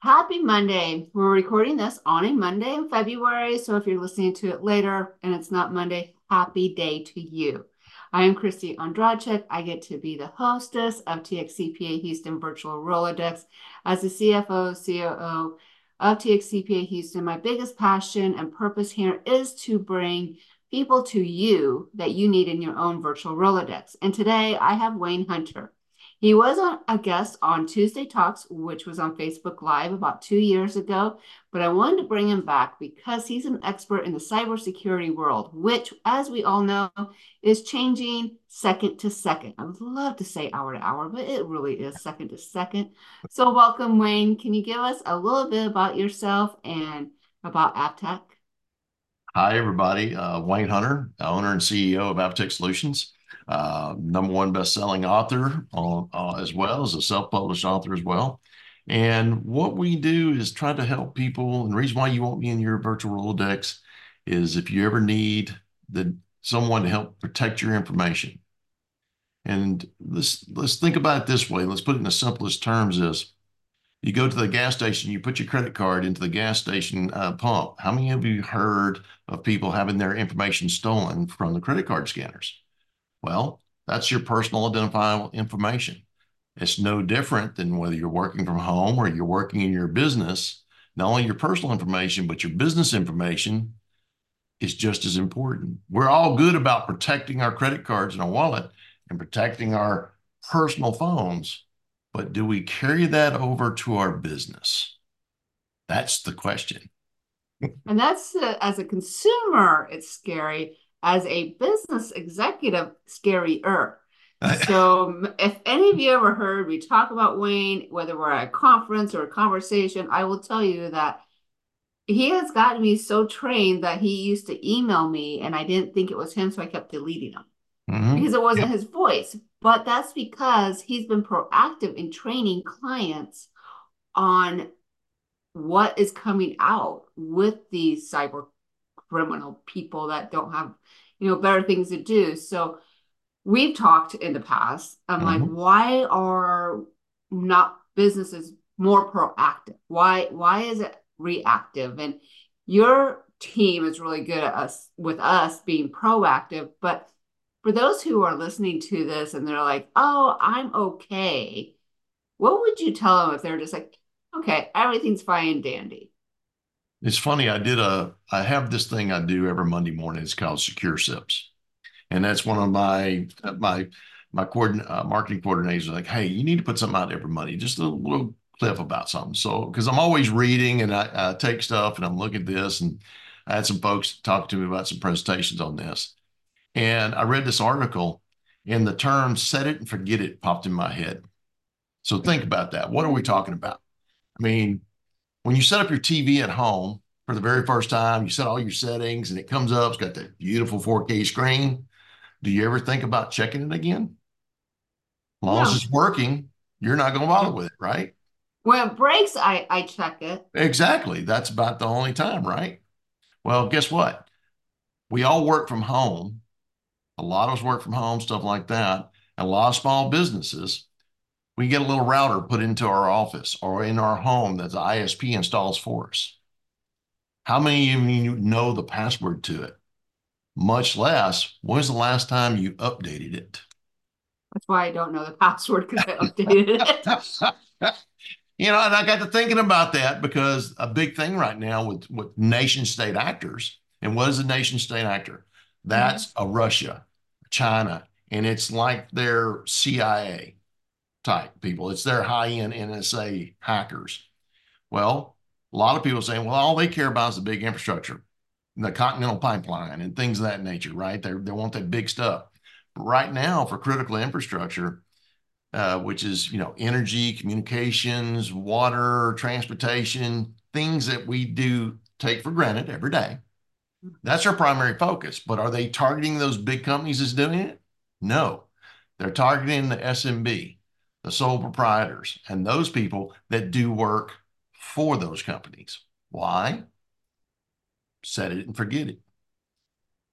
Happy Monday. We're recording this on a Monday in February. So if you're listening to it later and it's not Monday, happy day to you. I am Kristie Ondrachek. I get to be the hostess of TXCPA Houston Virtual Rolodex as the CFO, COO of TXCPA Houston. My biggest passion and purpose here is to bring people to you that you need in your own virtual Rolodex. And today I have Wayne Hunter. He was a guest on Tuesday Talks, which was on Facebook Live about two years ago. But I wanted to bring him back because he's an expert in the cybersecurity world, which, as we all know, is changing second to second. I would love to say hour to hour, but it really is second to second. So, welcome, Wayne. Can you give us a little bit about yourself and about AvTek? Hi, everybody. Uh, Wayne Hunter, owner and CEO of AvTek Solutions uh, number one best-selling author on, uh, as well as a self-published author as well. And what we do is try to help people. And the reason why you want me in your virtual Rolodex is if you ever need the someone to help protect your information. And let's let's think about it this way. Let's put it in the simplest terms: is you go to the gas station, you put your credit card into the gas station uh, pump. How many of you heard of people having their information stolen from the credit card scanners? Well, that's your personal identifiable information. It's no different than whether you're working from home or you're working in your business. Not only your personal information, but your business information is just as important. We're all good about protecting our credit cards and our wallet and protecting our personal phones, but do we carry that over to our business? That's the question. and that's uh, as a consumer, it's scary as a business executive scarier. so if any of you ever heard me talk about Wayne, whether we're at a conference or a conversation, I will tell you that he has gotten me so trained that he used to email me and I didn't think it was him, so I kept deleting him mm-hmm. because it wasn't his voice. But that's because he's been proactive in training clients on what is coming out with these cyber criminal people that don't have you know better things to do. So we've talked in the past i'm mm-hmm. like why are not businesses more proactive? Why why is it reactive? And your team is really good at us with us being proactive but for those who are listening to this and they're like oh i'm okay what would you tell them if they're just like okay everything's fine and dandy it's funny. I did a. I have this thing I do every Monday morning. It's called Secure Sips, and that's one of my my my coordin- uh, marketing coordinators. Like, hey, you need to put something out every Monday. Just a little clip about something. So, because I'm always reading and I, I, take stuff and I'm looking at this, and I had some folks talk to me about some presentations on this, and I read this article, and the term "set it and forget it" popped in my head. So think about that. What are we talking about? I mean, when you set up your TV at home for the very first time, you set all your settings and it comes up, it's got that beautiful 4K screen. Do you ever think about checking it again? As long as it's working, you're not going to bother with it, right? When it breaks, I, I check it. Exactly. That's about the only time, right? Well, guess what? We all work from home. A lot of us work from home, stuff like that. And a lot of small businesses we get a little router put into our office or in our home that the ISP installs for us. How many of you know the password to it? Much less, when's the last time you updated it? That's why I don't know the password because I updated it. you know, and I got to thinking about that because a big thing right now with, with nation state actors, and what is a nation state actor? That's mm-hmm. a Russia, China, and it's like their CIA type people. It's their high end NSA hackers. Well, a lot of people saying, well, all they care about is the big infrastructure, the Continental Pipeline, and things of that nature, right? They, they want that big stuff. But right now, for critical infrastructure, uh, which is you know energy, communications, water, transportation, things that we do take for granted every day. That's our primary focus. But are they targeting those big companies that's doing it? No, they're targeting the SMB, the sole proprietors, and those people that do work for those companies. Why? Set it and forget it.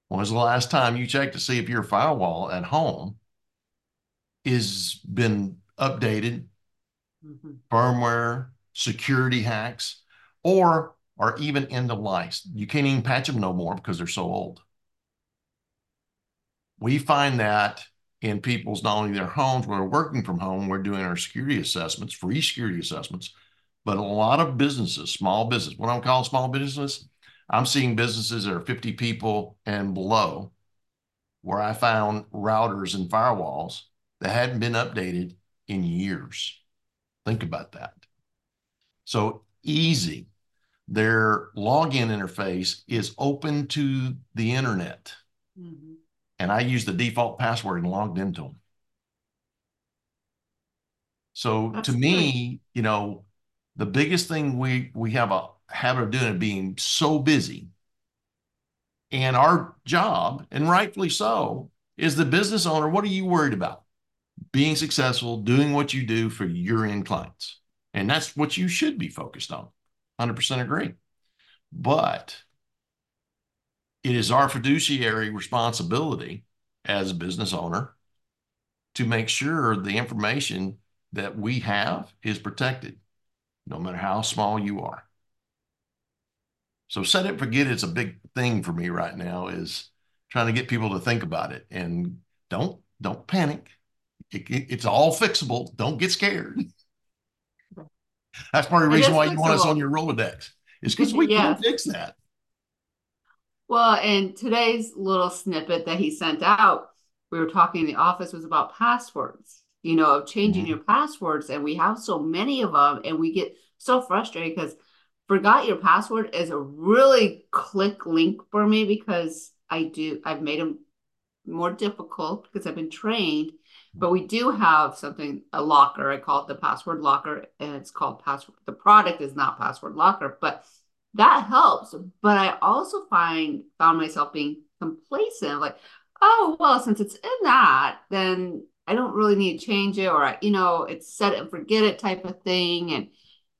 When was the last time you checked to see if your firewall at home is been updated, mm-hmm. firmware, security hacks, or are even end of life. You can't even patch them no more because they're so old. We find that in people's not only their homes, we're working from home, we're doing our security assessments, free security assessments, but a lot of businesses, small business, what I'm calling small business, I'm seeing businesses that are 50 people and below where I found routers and firewalls that hadn't been updated in years. Think about that. So easy. Their login interface is open to the internet. Mm-hmm. And I used the default password and logged into them. So That's to me, you know, the biggest thing we we have a habit of doing is being so busy. And our job, and rightfully so, is the business owner. What are you worried about? Being successful, doing what you do for your end clients. And that's what you should be focused on. 100% agree. But it is our fiduciary responsibility as a business owner to make sure the information that we have is protected, no matter how small you are. So set it, forget it's a big thing for me right now is trying to get people to think about it and don't don't panic. It, it, it's all fixable. Don't get scared. That's part of the reason why you want us on your Rolodex. Is because we yeah. can fix that. Well, and today's little snippet that he sent out, we were talking in the office was about passwords, you know, of changing mm-hmm. your passwords. And we have so many of them, and we get so frustrated because forgot your password is a really click link for me because I do, I've made them more difficult because I've been trained. But we do have something, a locker. I call it the password locker, and it's called password. The product is not password locker, but that helps. But I also find found myself being complacent, like, oh well, since it's in that, then I don't really need to change it, or you know, it's set it and forget it type of thing. And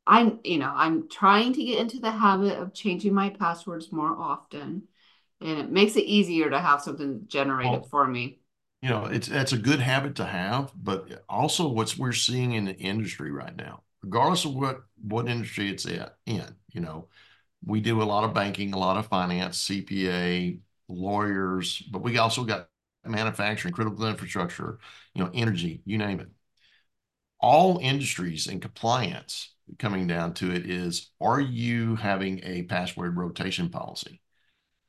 I'm, you know, I'm trying to get into the habit of changing my passwords more often, and it makes it easier to have something generated for me. You know, it's that's a good habit to have, but also what's we're seeing in the industry right now, regardless of what what industry it's at in, you know, we do a lot of banking, a lot of finance, CPA, lawyers, but we also got manufacturing, critical infrastructure, you know, energy, you name it. All industries and compliance coming down to it is are you having a password rotation policy?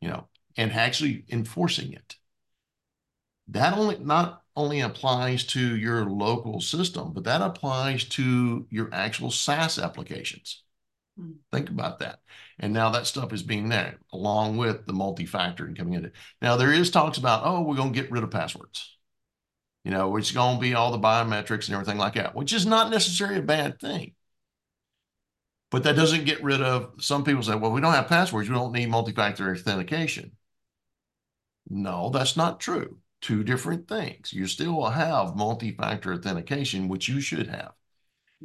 You know, and actually enforcing it. That only not only applies to your local system, but that applies to your actual SaaS applications. Think about that. And now that stuff is being there along with the multi-factor and coming in. Now there is talks about, oh, we're going to get rid of passwords. You know, it's going to be all the biometrics and everything like that, which is not necessarily a bad thing. But that doesn't get rid of some people say, well, we don't have passwords, we don't need multi-factor authentication. No, that's not true. Two different things. You still have multi-factor authentication, which you should have.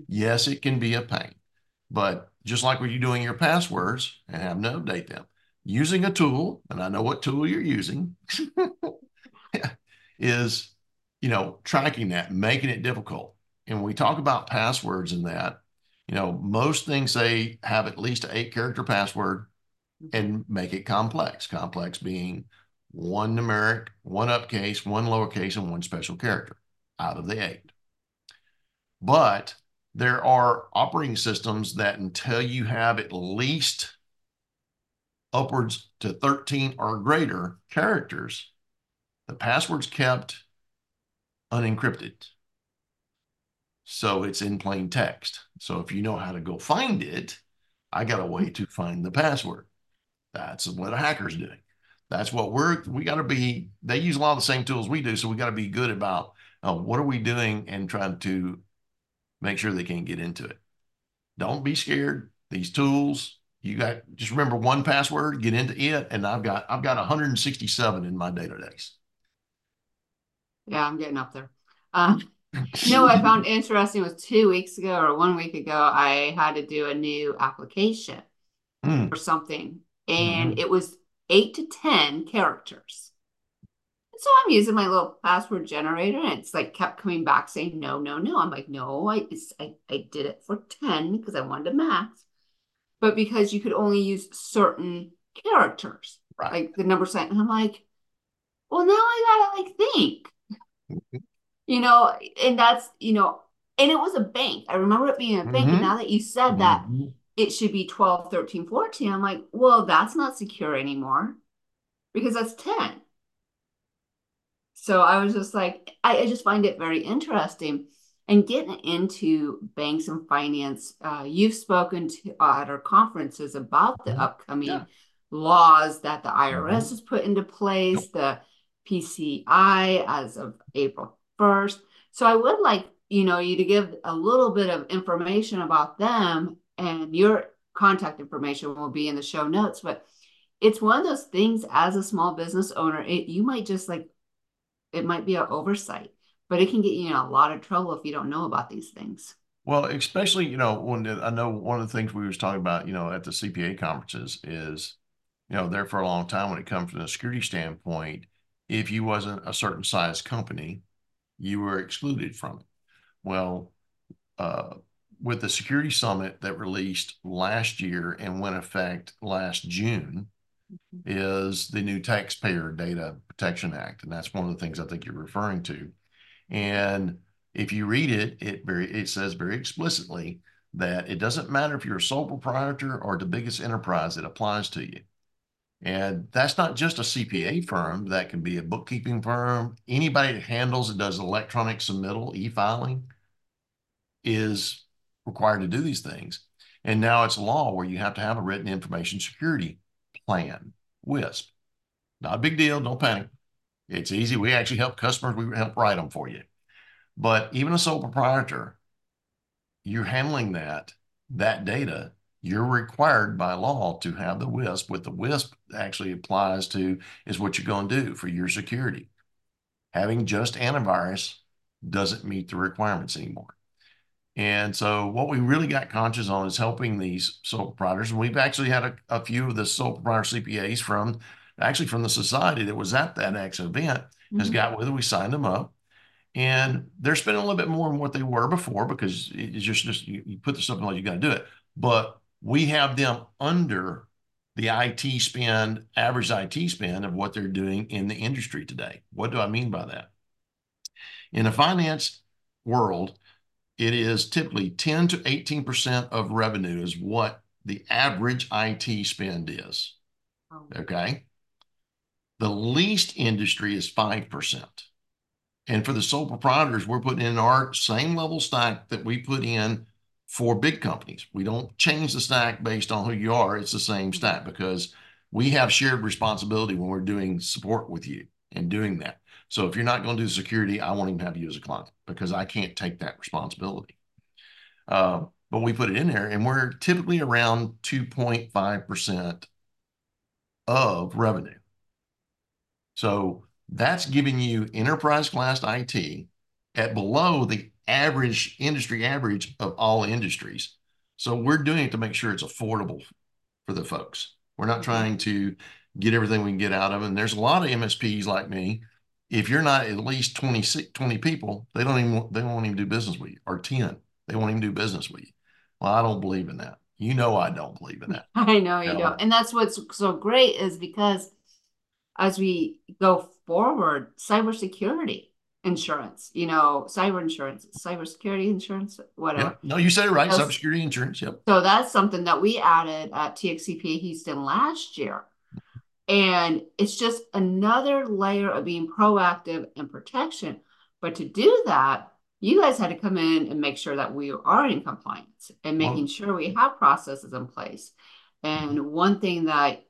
Yes, it can be a pain, but just like when you're doing your passwords and having to update them, using a tool, and I know what tool you're using, is you know tracking that, making it difficult. And when we talk about passwords and that, you know, most things say have at least an eight character password mm-hmm. and make it complex. Complex being one numeric, one uppercase, one lowercase, and one special character out of the eight. But there are operating systems that until you have at least upwards to 13 or greater characters, the password's kept unencrypted. So it's in plain text. So if you know how to go find it, I got a way to find the password. That's what a hacker's doing. That's what we're, we got to be, they use a lot of the same tools we do. So we got to be good about uh, what are we doing and trying to make sure they can't get into it. Don't be scared. These tools, you got just remember one password, get into it, and I've got I've got 167 in my database. Yeah, I'm getting up there. Um, you know what I found interesting was two weeks ago or one week ago, I had to do a new application mm. or something, and mm-hmm. it was eight to ten characters. So I'm using my little password generator and it's like kept coming back saying no, no, no. I'm like, no, I I, I did it for 10 because I wanted to max. But because you could only use certain characters, right. like the number sign. And I'm like, well, now I gotta like think. Mm-hmm. you know, and that's, you know, and it was a bank. I remember it being a bank. Mm-hmm. And now that you said that mm-hmm. it should be 12, 13, 14, I'm like, well, that's not secure anymore because that's 10. So I was just like, I, I just find it very interesting. And getting into banks and finance, uh, you've spoken to uh, at our conferences about the mm-hmm. upcoming yeah. laws that the IRS mm-hmm. has put into place, the PCI as of April 1st. So I would like, you know, you to give a little bit of information about them and your contact information will be in the show notes, but it's one of those things as a small business owner, it, you might just like it might be an oversight, but it can get you in a lot of trouble if you don't know about these things. Well, especially, you know, when I know one of the things we was talking about, you know, at the CPA conferences is, you know, there for a long time when it comes from a security standpoint, if you wasn't a certain size company, you were excluded from it. Well, uh, with the security summit that released last year and went effect last June, is the new Taxpayer Data Protection Act, and that's one of the things I think you're referring to. And if you read it, it very it says very explicitly that it doesn't matter if you're a sole proprietor or the biggest enterprise, it applies to you. And that's not just a CPA firm, that can be a bookkeeping firm. Anybody that handles and does electronic submittal, e filing, is required to do these things. And now it's law where you have to have a written information security plan, WISP. Not a big deal. Don't panic. It's easy. We actually help customers. We help write them for you. But even a sole proprietor, you're handling that, that data. You're required by law to have the WISP. What the WISP actually applies to is what you're going to do for your security. Having just antivirus doesn't meet the requirements anymore. And so what we really got conscious on is helping these sole proprietors. And we've actually had a, a few of the sole proprietor CPAs from actually from the society that was at that X event mm-hmm. has got with it. We signed them up. And they're spending a little bit more than what they were before because it's just, just you, you put the stuff in like you got to do it. But we have them under the IT spend, average IT spend of what they're doing in the industry today. What do I mean by that? In a finance world, it is typically 10 to 18% of revenue is what the average IT spend is. Oh. Okay. The least industry is 5%. And for the sole proprietors, we're putting in our same level stack that we put in for big companies. We don't change the stack based on who you are. It's the same mm-hmm. stack because we have shared responsibility when we're doing support with you and doing that. So if you're not going to do security, I won't even have you as a client because I can't take that responsibility. Uh, but we put it in there and we're typically around 2.5% of revenue. So that's giving you enterprise class IT at below the average industry average of all industries. So we're doing it to make sure it's affordable for the folks. We're not trying to get everything we can get out of it. And there's a lot of MSPs like me if you're not at least 20, 20 people, they don't even they won't even do business with you, or 10. They won't even do business with you. Well, I don't believe in that. You know I don't believe in that. I know you, you know? don't. And that's what's so great is because as we go forward, cybersecurity insurance, you know, cyber insurance, cybersecurity insurance, whatever. No, you said it right. Cybersecurity insurance. Yep. So that's something that we added at TXCP Houston last year. And it's just another layer of being proactive and protection. But to do that, you guys had to come in and make sure that we are in compliance and making sure we have processes in place. And mm-hmm. one thing that,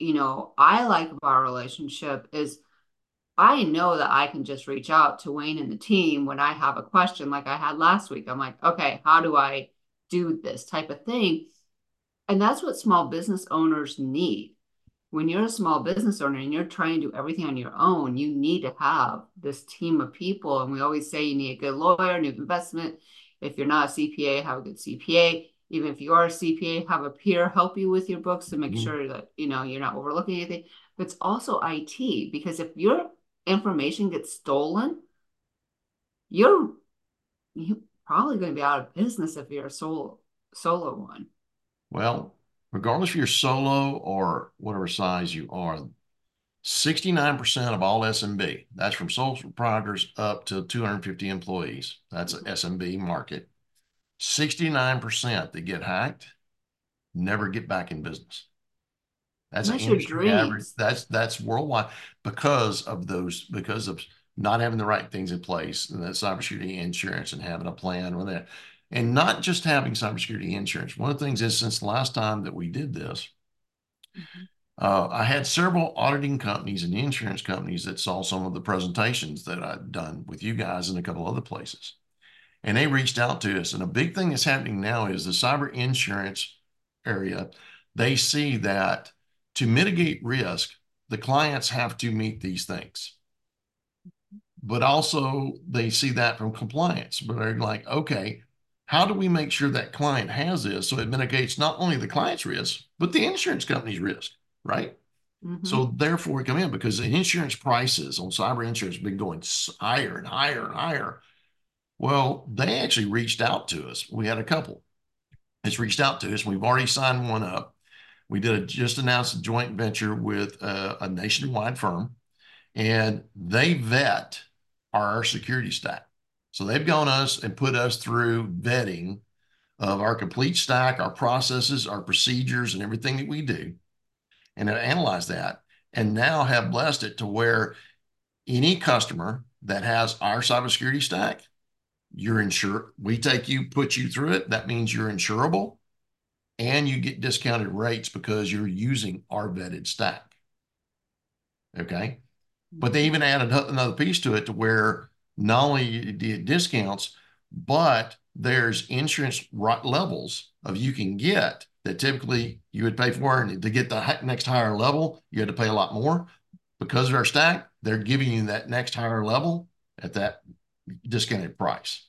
you know, I like about our relationship is I know that I can just reach out to Wayne and the team when I have a question like I had last week. I'm like, okay, how do I do this type of thing? And that's what small business owners need when you're a small business owner and you're trying to do everything on your own, you need to have this team of people. And we always say you need a good lawyer, new investment. If you're not a CPA, have a good CPA. Even if you are a CPA, have a peer help you with your books to make mm-hmm. sure that you know you're not overlooking anything. But it's also IT because if you're information gets stolen, you're you probably going to be out of business if you're a solo solo one. Well, regardless if you're solo or whatever size you are, 69% of all SMB, that's from sole proprietors up to 250 employees. That's an SMB market. 69% that get hacked never get back in business. That's That's your industry average. That's that's worldwide because of those because of not having the right things in place and that cybersecurity insurance and having a plan with that. And not just having cybersecurity insurance. One of the things is since the last time that we did this, Mhm. uh, I had several auditing companies and insurance companies that saw some of the presentations that I'd done with you guys and a couple other places. And they reached out to us. And a big thing that's happening now is the cyber insurance area. They see that to mitigate risk, the clients have to meet these things. But also, they see that from compliance. But they're like, okay, how do we make sure that client has this so it mitigates not only the client's risk, but the insurance company's risk, right? Mhm. So therefore, we come in because the insurance prices on cyber insurance have been going higher and higher and higher. Well, they actually reached out to us. We had a couple that's reached out to us. We've already signed one up. We did a, just announced a joint venture with a, a nationwide firm, and they vet our security stack. So they've gone us and put us through vetting of our complete stack, our processes, our procedures, and everything that we do, and have analyzed that, and now have blessed it to where any customer that has our cybersecurity stack, you're insured. We take you, put you through it. That means you're insurable, and you get discounted rates because you're using our vetted stack. Okay. But they mm-hmm. even added another piece to it to where not only do you get discounts, but there's insurance levels of you can get that typically you would pay for. And to get the next higher level, you had to pay a lot more. Because of our stack, they're giving you that next higher level at that discounted price.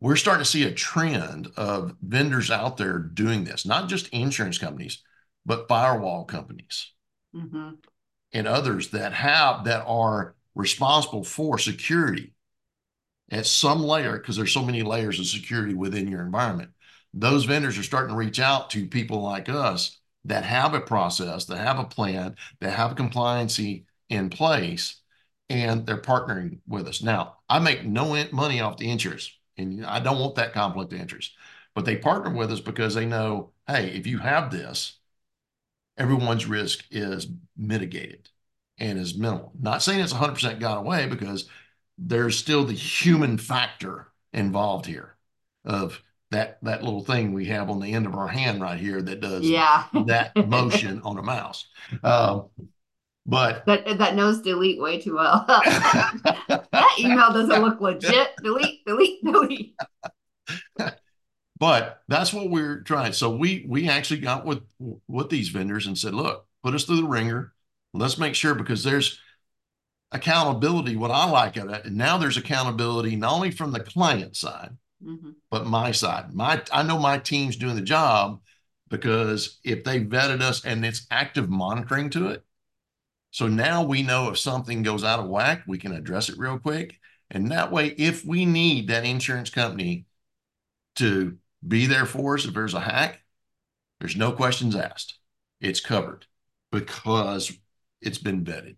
We're starting to see a trend of vendors out there doing this, not just insurance companies, but firewall companies Mhm. and others that have that are responsible for security at some layer because there's so many layers of security within your environment. Those vendors are starting to reach out to people like us that have a process, that have a plan, that have a compliancy in place, and they're partnering with us. Now, I make no money off the insurance, and I don't want that conflict of interest. But they partner with us because they know, hey, if you have this, everyone's risk is mitigated and is minimal. Not saying it's 100% gone away because there's still the human factor involved here of that that little thing we have on the end of our hand right here that does Yeah. that motion on a mouse. Um, but That that knows delete way too well. That email doesn't look legit. Delete, delete, delete. but that's what we're trying. So we we actually got with with these vendors and said, look, put us through the ringer. Let's make sure because there's accountability. What I like of it, and now there's accountability not only from the client side, Mhm. but my side. My I know my team's doing the job because if they vetted us and it's active monitoring to it. So now we know if something goes out of whack, we can address it real quick. And that way, if we need that insurance company to be there for us if there's a hack, there's no questions asked. It's covered because it's been vetted.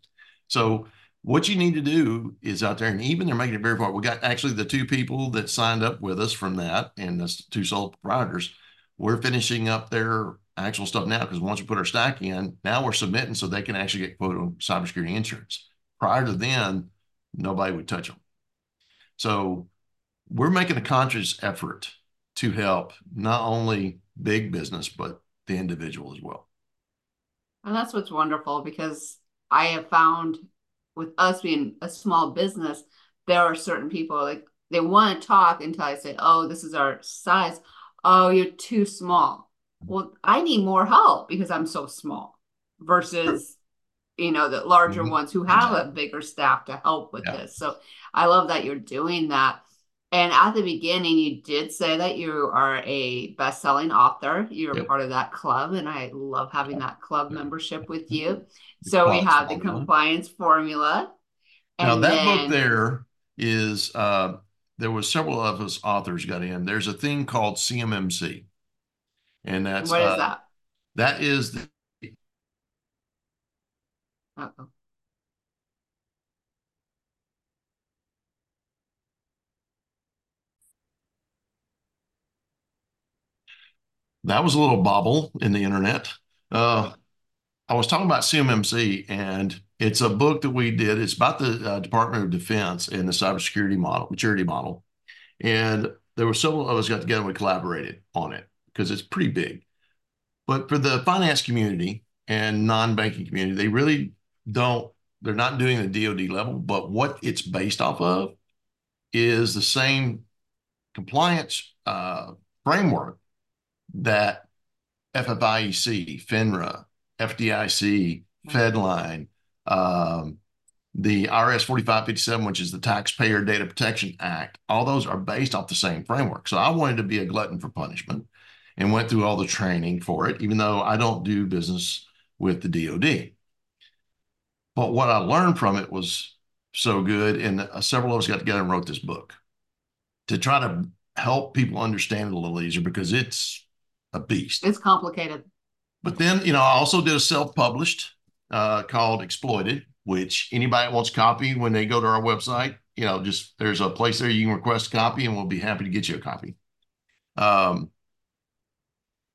So what you need to do is out there, and even they're making it very far. We got actually the two people that signed up with us from that, and the two sole proprietors. We're finishing up their actual stuff now because once we put our stack in, now we're submitting so they can actually get quote on cybersecurity insurance. Prior to then, nobody would touch them. So we're making a conscious effort to help not only big business but the individual as well. And that's what's wonderful because I have found with us being a small business, there are certain people like they want to talk until I say, "Oh, this is our size." "Oh, you're too small." Well, I need more help because I'm so small versus you know the larger Mhm. ones who have a bigger staff to help with Yeah. this. So I love that you're doing that. And at the beginning, you did say that you are a best-selling author. You're Yep. part of that club, and I love having that club Yeah. membership with you. The So we have the formula. compliance formula, Now that then, book there is uh, there was several of us authors got in. There's a thing called CMMC, and that's what is uh, that? That is the. Uh-oh. That was a little bobble in the internet. Uh, I was talking about CMMC, and it's a book that we did. It's about the uh, Department of Defense and the cybersecurity model, maturity model. And there were several of us got together and we collaborated on it because it's pretty big. But for the finance community and non-banking community, they really don't, they're not doing the DoD level, but what it's based off of is the same compliance uh, framework that FFIEC, FINRA, FDIC, Fedline, um, the IRS 4557, which is the Taxpayer Data Protection Act, all those are based off the same framework. So I wanted to be a glutton for punishment and went through all the training for it, even though I don't do business with the DoD. But what I learned from it was so good. And uh, several of us got together and wrote this book to try to help people understand it a little easier because it's a beast. It's complicated. But then, you know, I also did a self-published uh, called Exploited, which anybody wants a copy when they go to our website, you know, just there's a place there you can request a copy, and we'll be happy to get you a copy. Um,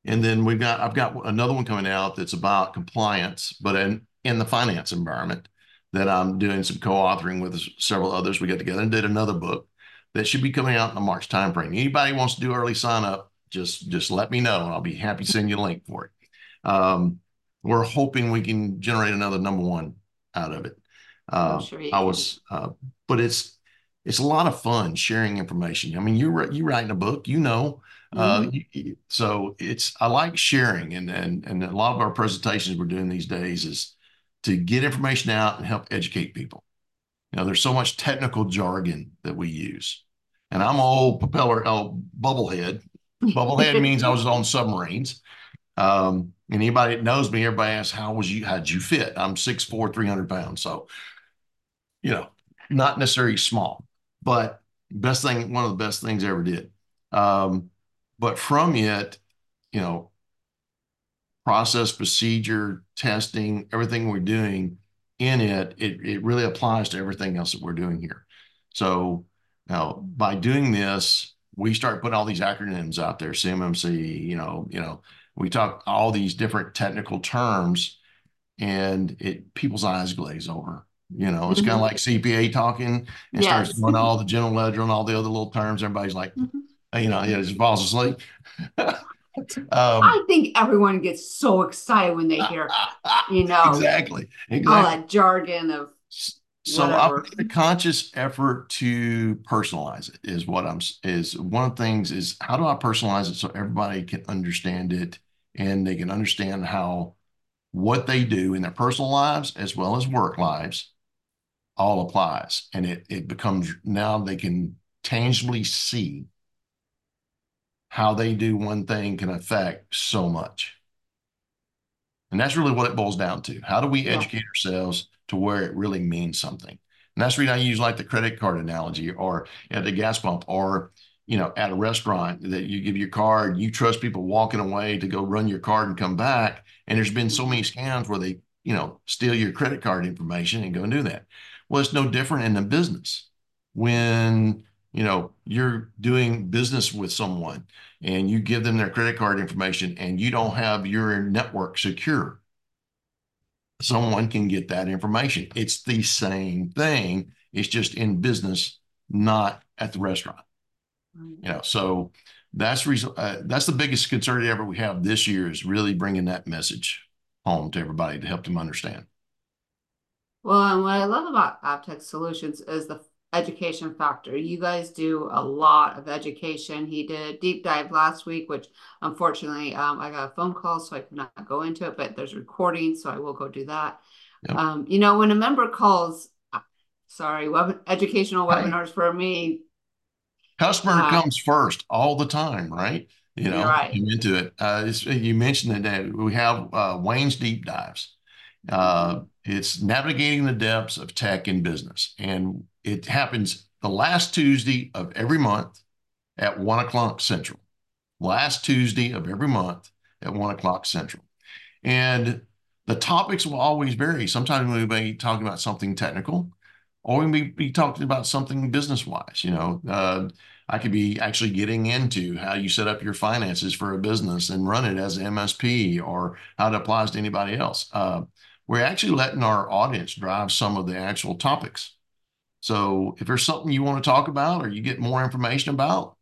and then we've got I've got another one coming out that's about compliance, but in in the finance environment that I'm doing some co-authoring with several others. We got together and did another book that should be coming out in the March timeframe. Anybody wants to do early sign up, just just let me know, and I'll be happy to send you a link for it. Um, we're hoping we can generate another number one out of it. Uh, sure I was, uh, but it's it's a lot of fun sharing information. I mean, you're you writing a book, you know, uh, mm-hmm. you, so it's I like sharing, and and and a lot of our presentations we're doing these days is to get information out and help educate people. You know, there's so much technical jargon that we use, and I'm old propeller, oh, bubblehead. Bubblehead means I was on submarines. Um, anybody that knows me, everybody asks, how was you, how'd you fit? I'm 6'4", 300 pounds. So, you know, not necessarily small, but best thing, one of the best things I ever did. Um, but from it, you know, process, procedure, testing, everything we're doing in it, it, it really applies to everything else that we're doing here. So now by doing this, we start putting all these acronyms out there, CMMC, you know, you know, we talk all these different technical terms and it people's eyes glaze over you know it's mm-hmm. kind of like cpa talking and yes. starts doing all the general ledger and all the other little terms everybody's like mm-hmm. you know yeah just falls asleep um, I think everyone gets so excited when they hear, you know, exactly, exactly. all that jargon of so I made a conscious effort to personalize it. Is what I'm is one of the things is how do I personalize it so everybody can understand it and they can understand how what they do in their personal lives as well as work lives all applies, and it it becomes now they can tangibly see how they do one thing can affect so much. And that's really what it boils down to. How do we yeah. educate ourselves to where it really means something. And that's the reason I use like the credit card analogy or at the gas pump or, you know, at a restaurant that you give your card, you trust people walking away to go run your card and come back. And there's been so many scams where they, you know, steal your credit card information and go and do that. Well, it's no different in the business. When, you know, you're doing business with someone and you give them their credit card information and you don't have your network secure someone can get that information. It's the same thing. It's just in business, not at the restaurant. Right. You know, so that's reason. Uh, that's the biggest concern ever we have this year is really bringing that message home to everybody to help them understand. Well, and what I love about AvTek Solutions is the education factor. You guys do a lot of education. He did a deep dive last week, which unfortunately um, I got a phone call, so I could not go into it, but there's recording, so I will go do that. Yep. Um, you know, when a member calls, uh, sorry, web, educational webinars for me. Customer uh, comes first all the time, right? You know, right. into it. Uh, you mentioned that we have uh, Wayne's deep dives Uh, it's navigating the depths of tech in business. And it happens the last Tuesday of every month at one o'clock Central. Last Tuesday of every month at one o'clock Central. And the topics will always vary. Sometimes we may be talking about something technical, or we may be talking about something business wise. You know, uh, I could be actually getting into how you set up your finances for a business and run it as an MSP or how it applies to anybody else. Uh, we're actually letting our audience drive some of the actual topics. So if there's something you want to talk about or you get more information about,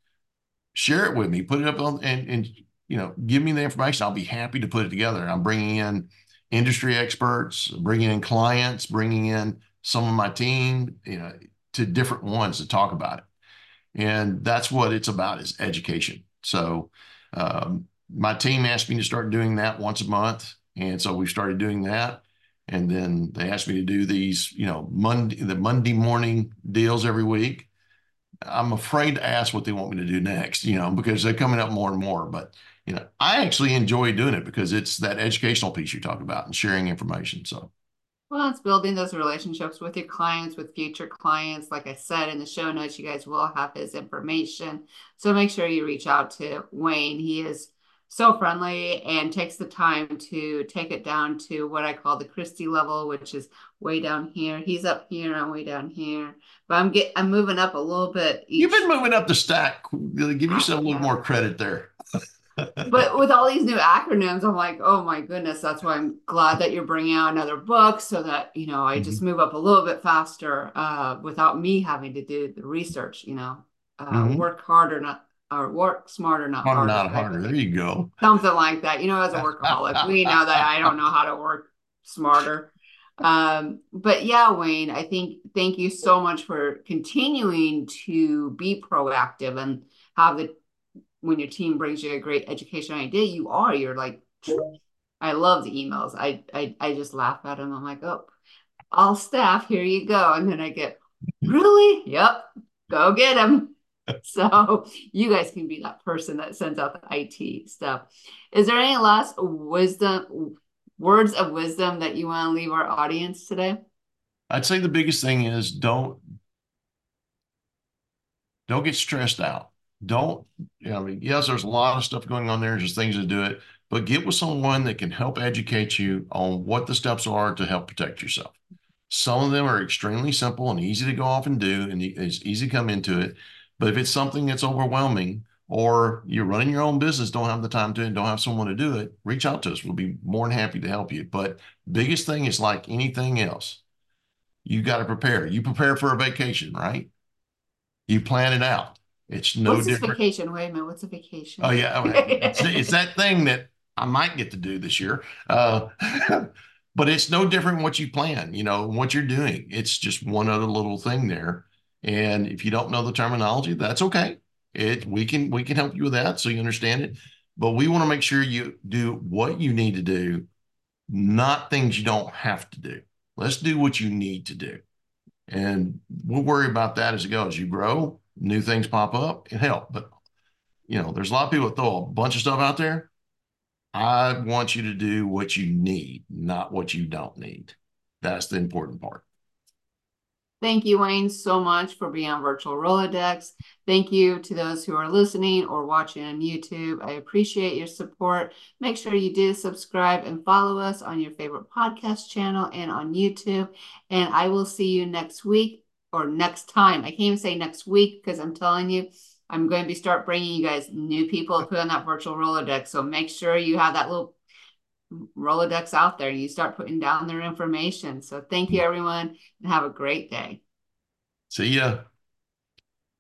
share it with me. Put it up on and, and you know give me the information. I'll be happy to put it together. I'm bringing in industry experts, bringing in clients, bringing in some of my team, you know, to different ones to talk about it. And that's what it's about is education. So um, my team asked me to start doing that once a month. And so we started doing that. And then they asked me to do these, you know, Monday, the Monday morning deals every week. I'm afraid to ask what they want me to do next, you know, because they're coming up more and more. But, you know, I actually enjoy doing it because it's that educational piece you talk about and sharing information. So, well, it's building those relationships with your clients, with future clients. Like I said in the show notes, you guys will have his information. So make sure you reach out to Wayne. He is so friendly and takes the time to take it down to what I call the Kristie level, which is way down here. He's up here, I'm way down here. But I'm get I'm moving up a little bit. Each. You've been moving up the stack. Give yourself a little more credit there. but with all these new acronyms, I'm like, oh my goodness, that's why I'm glad that you're bringing out another book so that, you know, I mm-hmm. just move up a little bit faster uh, without me having to do the research, you know, uh, mm-hmm. work harder, not or work smarter, not harder. Not harder. There you go. Something like that. You know, as a workaholic, we know that I don't know how to work smarter. Um, but yeah, Wayne, I think thank you so much for continuing to be proactive and have the when your team brings you a great education idea, you are, you're like, I love the emails. I I I just laugh at them. I'm like, oh, all staff, here you go. And then I get, really? Yep, go get them. so you guys can be that person that sends out the IT stuff. Is there any last wisdom words of wisdom that you want to leave our audience today? I'd say the biggest thing is don't don't get stressed out. Don't, you know, I mean, yes, there's a lot of stuff going on there, there's things to do it, but get with someone that can help educate you on what the steps are to help protect yourself. Some of them are extremely simple and easy to go off and do, and it's easy to come into it. But if it's something that's overwhelming or you're running your own business, don't have the time to it, don't have someone to do it, reach out to us. We'll be more than happy to help you. But biggest thing is like anything else, you got to prepare. You prepare for a vacation, right? You plan it out. It's no what's different. vacation? Wait a minute. What's a vacation? Oh yeah, it's, it's, that thing that I might get to do this year. Uh, but it's no different what you plan. You know what you're doing. It's just one other little thing there and if you don't know the terminology, that's okay. It we can we can help you with that so you understand it. But we want to make sure you do what you need to do, not things you don't have to do. Let's do what you need to do. And we'll worry about that as it goes. You grow, new things pop up, it help. But you know, there's a lot of people that throw a bunch of stuff out there. I want you to do what you need, not what you don't need. That's the important part. Thank you, Wayne, so much for being on Virtual Rolodex. Thank you to those who are listening or watching on YouTube. I appreciate your support. Make sure you do subscribe and follow us on your favorite podcast channel and on YouTube. And I will see you next week or next time. I can't even say next week because I'm telling you, I'm going to be start bringing you guys new people to put on that virtual Rolodex. So make sure you have that little Rolodex out there and you start putting down their information. So thank you, everyone, and have a great day. See ya.